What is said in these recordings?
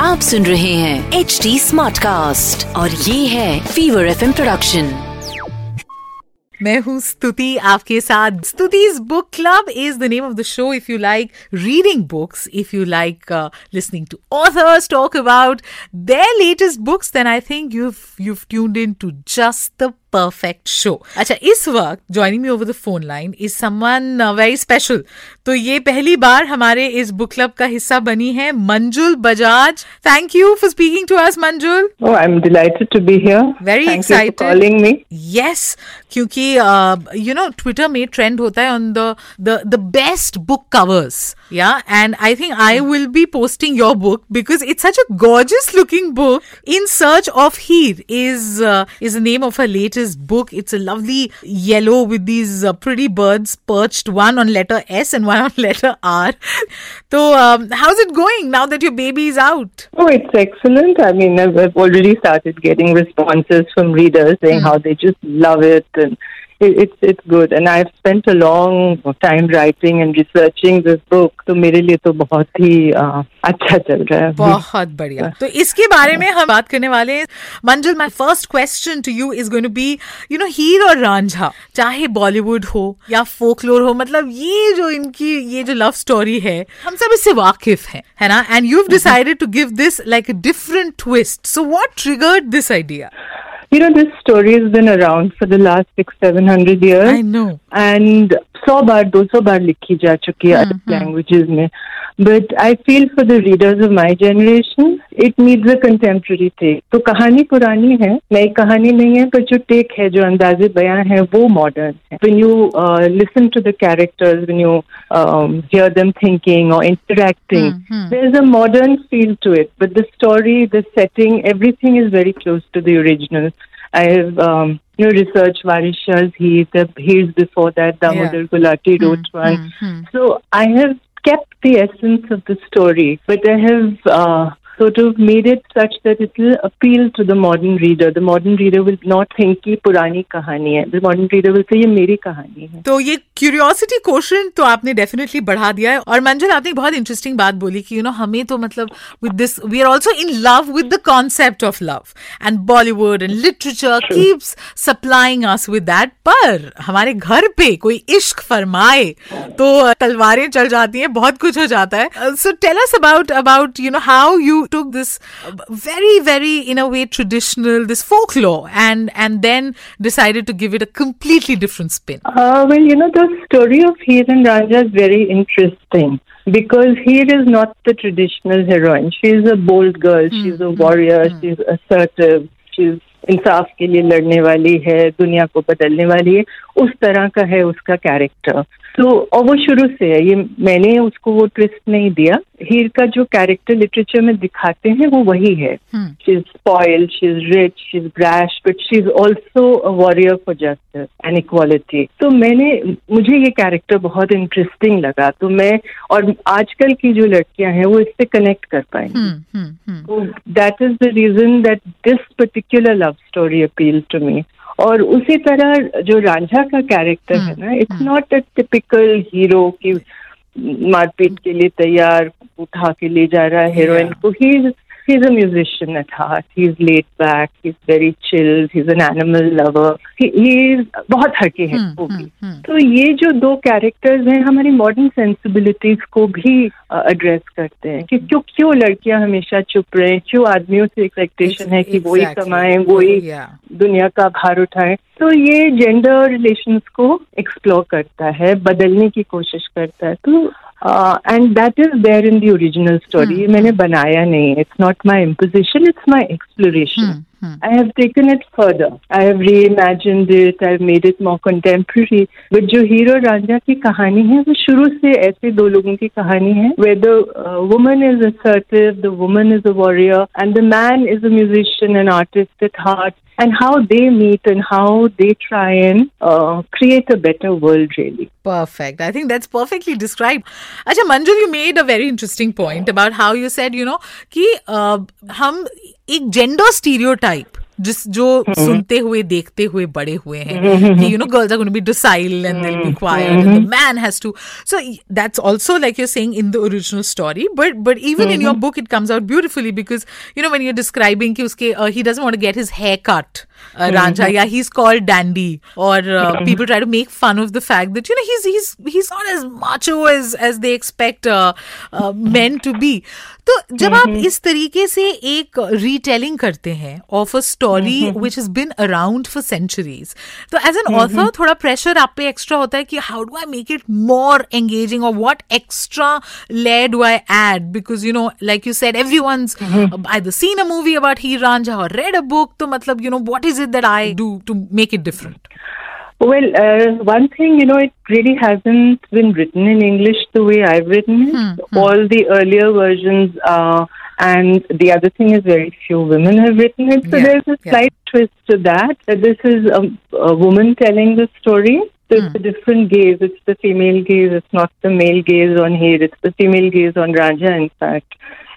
आप सुन रहे हैं एच डी स्मार्ट कास्ट और ये है फीवर एफ़ प्रोडक्शन मैं हूँ स्तुति, आपके साथ Stuti's book club is the name of the show if you like reading books if you like listening to authors talk about their latest books then I think you you've tuned in to just the perfect show. अच्छा इस वक्त joining me over the phone line is someone very special तो ये पहली बार हमारे इस book club का हिस्सा बनी है Manjul Bajaj thank you for speaking to us Manjul Oh, I'm delighted to be here. Very Thank excited. you for calling me. Yes क्योंकि यू नो ट्विटर में ट्रेंड होता है on the the best book covers Yeah, and I think I hmm. will be posting your book because it's such a gorgeous looking book. In Search of Heat is uh, is the name of her latest book. It's a lovely yellow with these uh, pretty birds perched one on letter S and one on letter R. so um, how's it going now that your baby is out? Oh, it's excellent. I mean, I've, already started getting responses from readers saying mm. how they just love it and it's it's good. And I've spent a long time writing and researching this book. तो मेरे लिए तो बहुत ही अच्छा चल रहा है। बहुत बढ़िया। तो इसके बारे में हम बात करने वाले हैं। Manjul my first question to you is going to be you know Heer और रांझा चाहे बॉलीवुड हो या फोकलोर हो मतलब ये जो इनकी ये जो लव स्टोरी है हम सब इससे वाकिफ हैं है ना? And you have decided to give this like a different twist so what triggered this idea You know, this story has been around for the last six, seven hundred years. I know. And सौ बार दो सौ बार लिखी जा चुकी है other languages hmm, hmm. में। But I feel for the readers of my generation it needs a contemporary take तो कहानी पुरानी है नई कहानी नहीं है पर जो टेक है जो अंदाज बयान है वो मॉडर्न है। When you listen to the characters when you hear them thinking और interacting there is a modern feel to it but the story the setting everything is very close to the original I you know researched Varisha's Heat, the Hears before that, Damodar Gulati hmm, wrote one. Hmm, hmm. So I have kept the essence of the story, but I have uh, sort of made it such that it will appeal to the modern reader. The modern reader will not think कि पुरानी कहानी है. The modern reader will say ये मेरी कहानी है. तो ये क्यूरियोसिटी क्वेश्चन तो आपने डेफिनेटली बढ़ा दिया है और मंजुल आपने बहुत इंटरेस्टिंग बात बोली कि यू नो हमें तो मतलब with this we are also in love with the concept of love and Bollywood and literature keeps supplying us with that पर हमारे घर पे कोई इश्क फरमाए तो तलवारें चल जाती हैं बहुत कुछ हो जाता है so tell us about about you know how You took this very very in a way traditional this folklore and and then decided to give it a completely different spin Uh, well, you know, the story of Heer and Ranja is very interesting because Heer is not the traditional heroine. She is a bold girl. She's a warrior. She's assertive. She's इंसाफ के लिए लड़ने वाली है दुनिया को बदलने वाली है उस तरह का है उसका कैरेक्टर तो और वो शुरू से है। ये मैंने उसको वो ट्विस्ट नहीं दिया। हीर का जो कैरेक्टर लिटरेचर में दिखाते हैं वो वही है। She is spoiled she is rich she is brash but she is also warrior for justice and equality तो मैंने मुझे ये कैरेक्टर बहुत इंटरेस्टिंग लगा। तो मैं और आजकल की जो लड़कियाँ हैं वो इससे कनेक्ट कर पाएँगी। Hmm, hmm. So that is the reason that this particular love story appealed to me. और उसी तरह जो रांझा का कैरेक्टर है ना it's not a typical hero की मारपीट के लिए तैयार उठा के ले जा रहा है हीरोइन को। ही He's a musician at heart. He's laid back. He's very chilled. He's an animal lover. He, he's बहुत हटके है वो भी तो ये जो दो कैरेक्टर्स हैं हमारी मॉडर्न सेंसिबिलिटीज को भी एड्रेस करते हैं कि क्यों क्यों लड़कियाँ हमेशा चुप रहे क्यों आदमियों से एक्सपेक्टेशन है कि वो ही. कमाएँ वो ही. दुनिया का भार उठाएँ तो ये जेंडर रिलेशंस को एक्सप्लोर करता है बदलने की कोशिश करता है तो and that is there in the original story ये मैंने बनाया नहीं it's not my imposition it's my exploration I have taken it further I have reimagine made it more contemporary but जो हीरो राजा की कहानी है वो शुरू से ऐसे दो लोगों की कहानी है. Way the woman is active the woman is a warrior and the man is a musician and artist with heart and how they meet and how they try and uh, create a better world, really. Perfect. I think that's perfectly described. Acha, Manjul, you made a very interesting point about how you said, you know, that uh, we hum ek gender stereotype जिस जो सुनते हुए देखते हुए बड़े हुए हैं कि you know girls are going to be docile and they'll be quiet and the man has to so that's also like you're saying in the original story but but even in your book it comes out beautifully because you know when you're describing कि उसके uh, he doesn't want to get his hair cut uh, Ranja yeah he's called dandy or uh, people try to make fun of the fact that you know he's he's he's not as macho as as they expect uh, uh, men to be तो जब आप इस तरीके से एक retelling करते हैं of a story which is been around for centuries तो एज एन ऑथर थोड़ा प्रेशर आप पे एक्स्ट्रा होता है कि how do I make it more engaging और what extra layer do I add because you know like you said every once either seen a movie about Heer Ranjha और read a book तो मतलब you know what is it that I do to make it different? Well, uh, one thing, you know, it really hasn't been written in English the way I've written it. Mm-hmm. All the earlier versions are, and the other thing is very few women have written it. So yeah. there's a slight yeah. twist to that. This is a, a woman telling the story. So mm. it's hmm. a different gaze. It's the female gaze. It's not the male gaze on here. It's the female gaze on Raja, in fact.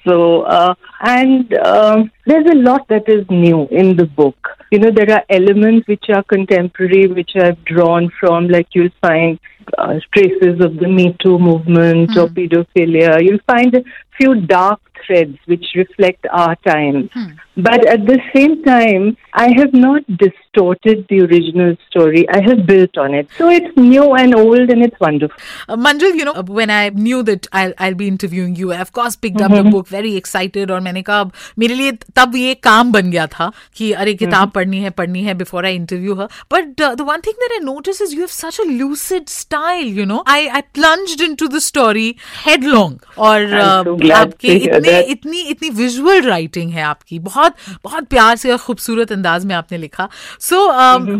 So, uh, and um, there's a lot that is new in the book. You know, there are elements which are contemporary, which I've drawn from, like you'll find uh, traces of the Me Too movement or pedophilia. You'll find a few dark threads which reflect our times. But at the same time, I have not distorted the original story. I have built on it. So it's new and old and it's wonderful. Uh, Manjul, you know, when I knew that I'll, I'll be interviewing you, I of course picked up the book, very excited और मैंने कहा अब मेरे लिए तब ये काम बन गया था कि अरे किताब पढ़नी है पढ़नी है before I interview her. But uh, the one thing that I noticed is you have such a lucid style, you know. I I plunged into the story headlong. और so uh, आपके इतने इतनी इतनी विजुअल राइटिंग है आपकी। बहुत बहुत प्यार से और खूबसूरत अंदाज में आपने लिखा। So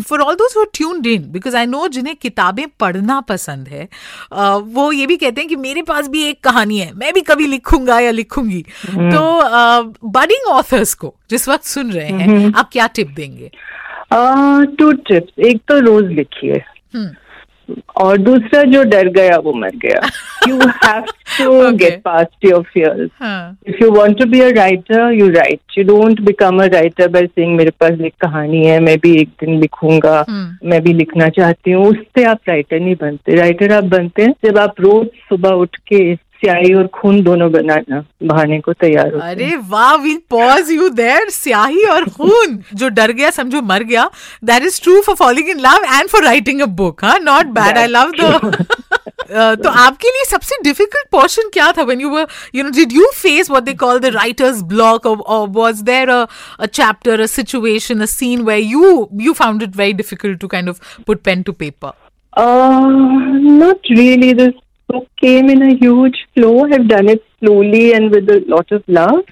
for all those tuned in because I know जिन्हें किताबें पढ़ना पसंद है uh, वो ये भी कहते हैं कि मेरे पास भी एक कहानी है मैं भी कभी लिखूँगा या लिखूँगी। तो बडिंग ऑथर्स को जिस वक्त सुन रहे हैं आप क्या टिप देंगे? टू टिप्स एक तो रोज लिखिए। और दूसरा जो डर गया वो मर गया। You have to. Get past your fears if you want to be a writer you write you don't become a writer by saying मेरे पास एक कहानी है मैं भी एक दिन लिखूँगा मैं भी लिखना चाहती हूँ। उससे आप राइटर नहीं बनते। राइटर आप बनते हैं जब आप रोज सुबह उठ के स्याही और खून दोनों बनाना बहाने को तैयार हैं। अरे वाह वील पॉज यू देयर स्याही और खून। जो डर गया समझो मर गया। That is true for following in love and for writing a book हाँ? Not bad I love the तो आपके लिए सबसे डिफ़िकल्ट पोर्शन क्या था when you were you know did you face what they call the writer's block और was there a chapter a situation a scene where you you found it very difficult to kind of put pen to paper Uh, not really. This book came in a huge flow. I've done it slowly and with a lot of love.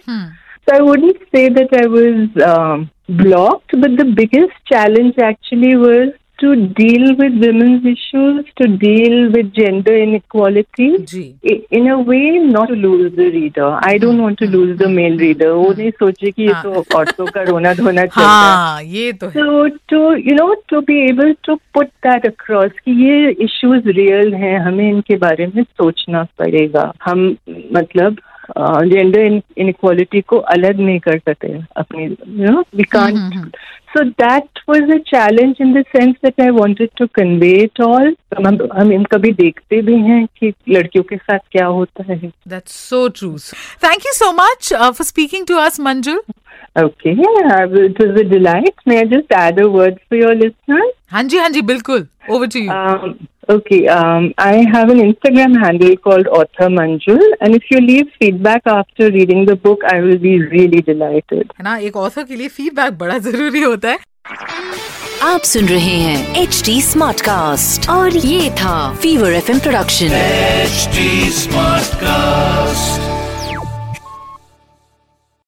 So I wouldn't say that I was um, blocked, but the biggest challenge actually was to deal with women's issues, to deal with gender inequality. जी In a way, not to lose the reader. I don't want to lose the male reader. वो नहीं सोचे कि ये तो औरतों का रोना धोना चल रहा है हाँ ये तो है So to you know to be able to put that across कि ये issues real हैं हमें इनके बारे में सोचना पड़ेगा हम मतलब जेंडर इनक्वालिटी को अलग नहीं कर सकते अपनी you know we can so that was a challenge in the that I wanted to convey it all हम इन कभी देखते भी हैं कि लड़कियों के साथ क्या होता है। So true thank you so much for speaking to us Manju okay हाँ जी हाँ जी बिल्कुल. okay, um, I have an Instagram handle called Author Manjul, and if you leave feedback after reading the book, I will be really delighted. है ना एक author के लिए फीडबैक बड़ा जरूरी होता है आप सुन रहे हैं एच डी स्मार्ट कास्ट और ये था Fever F production HD Smartcast.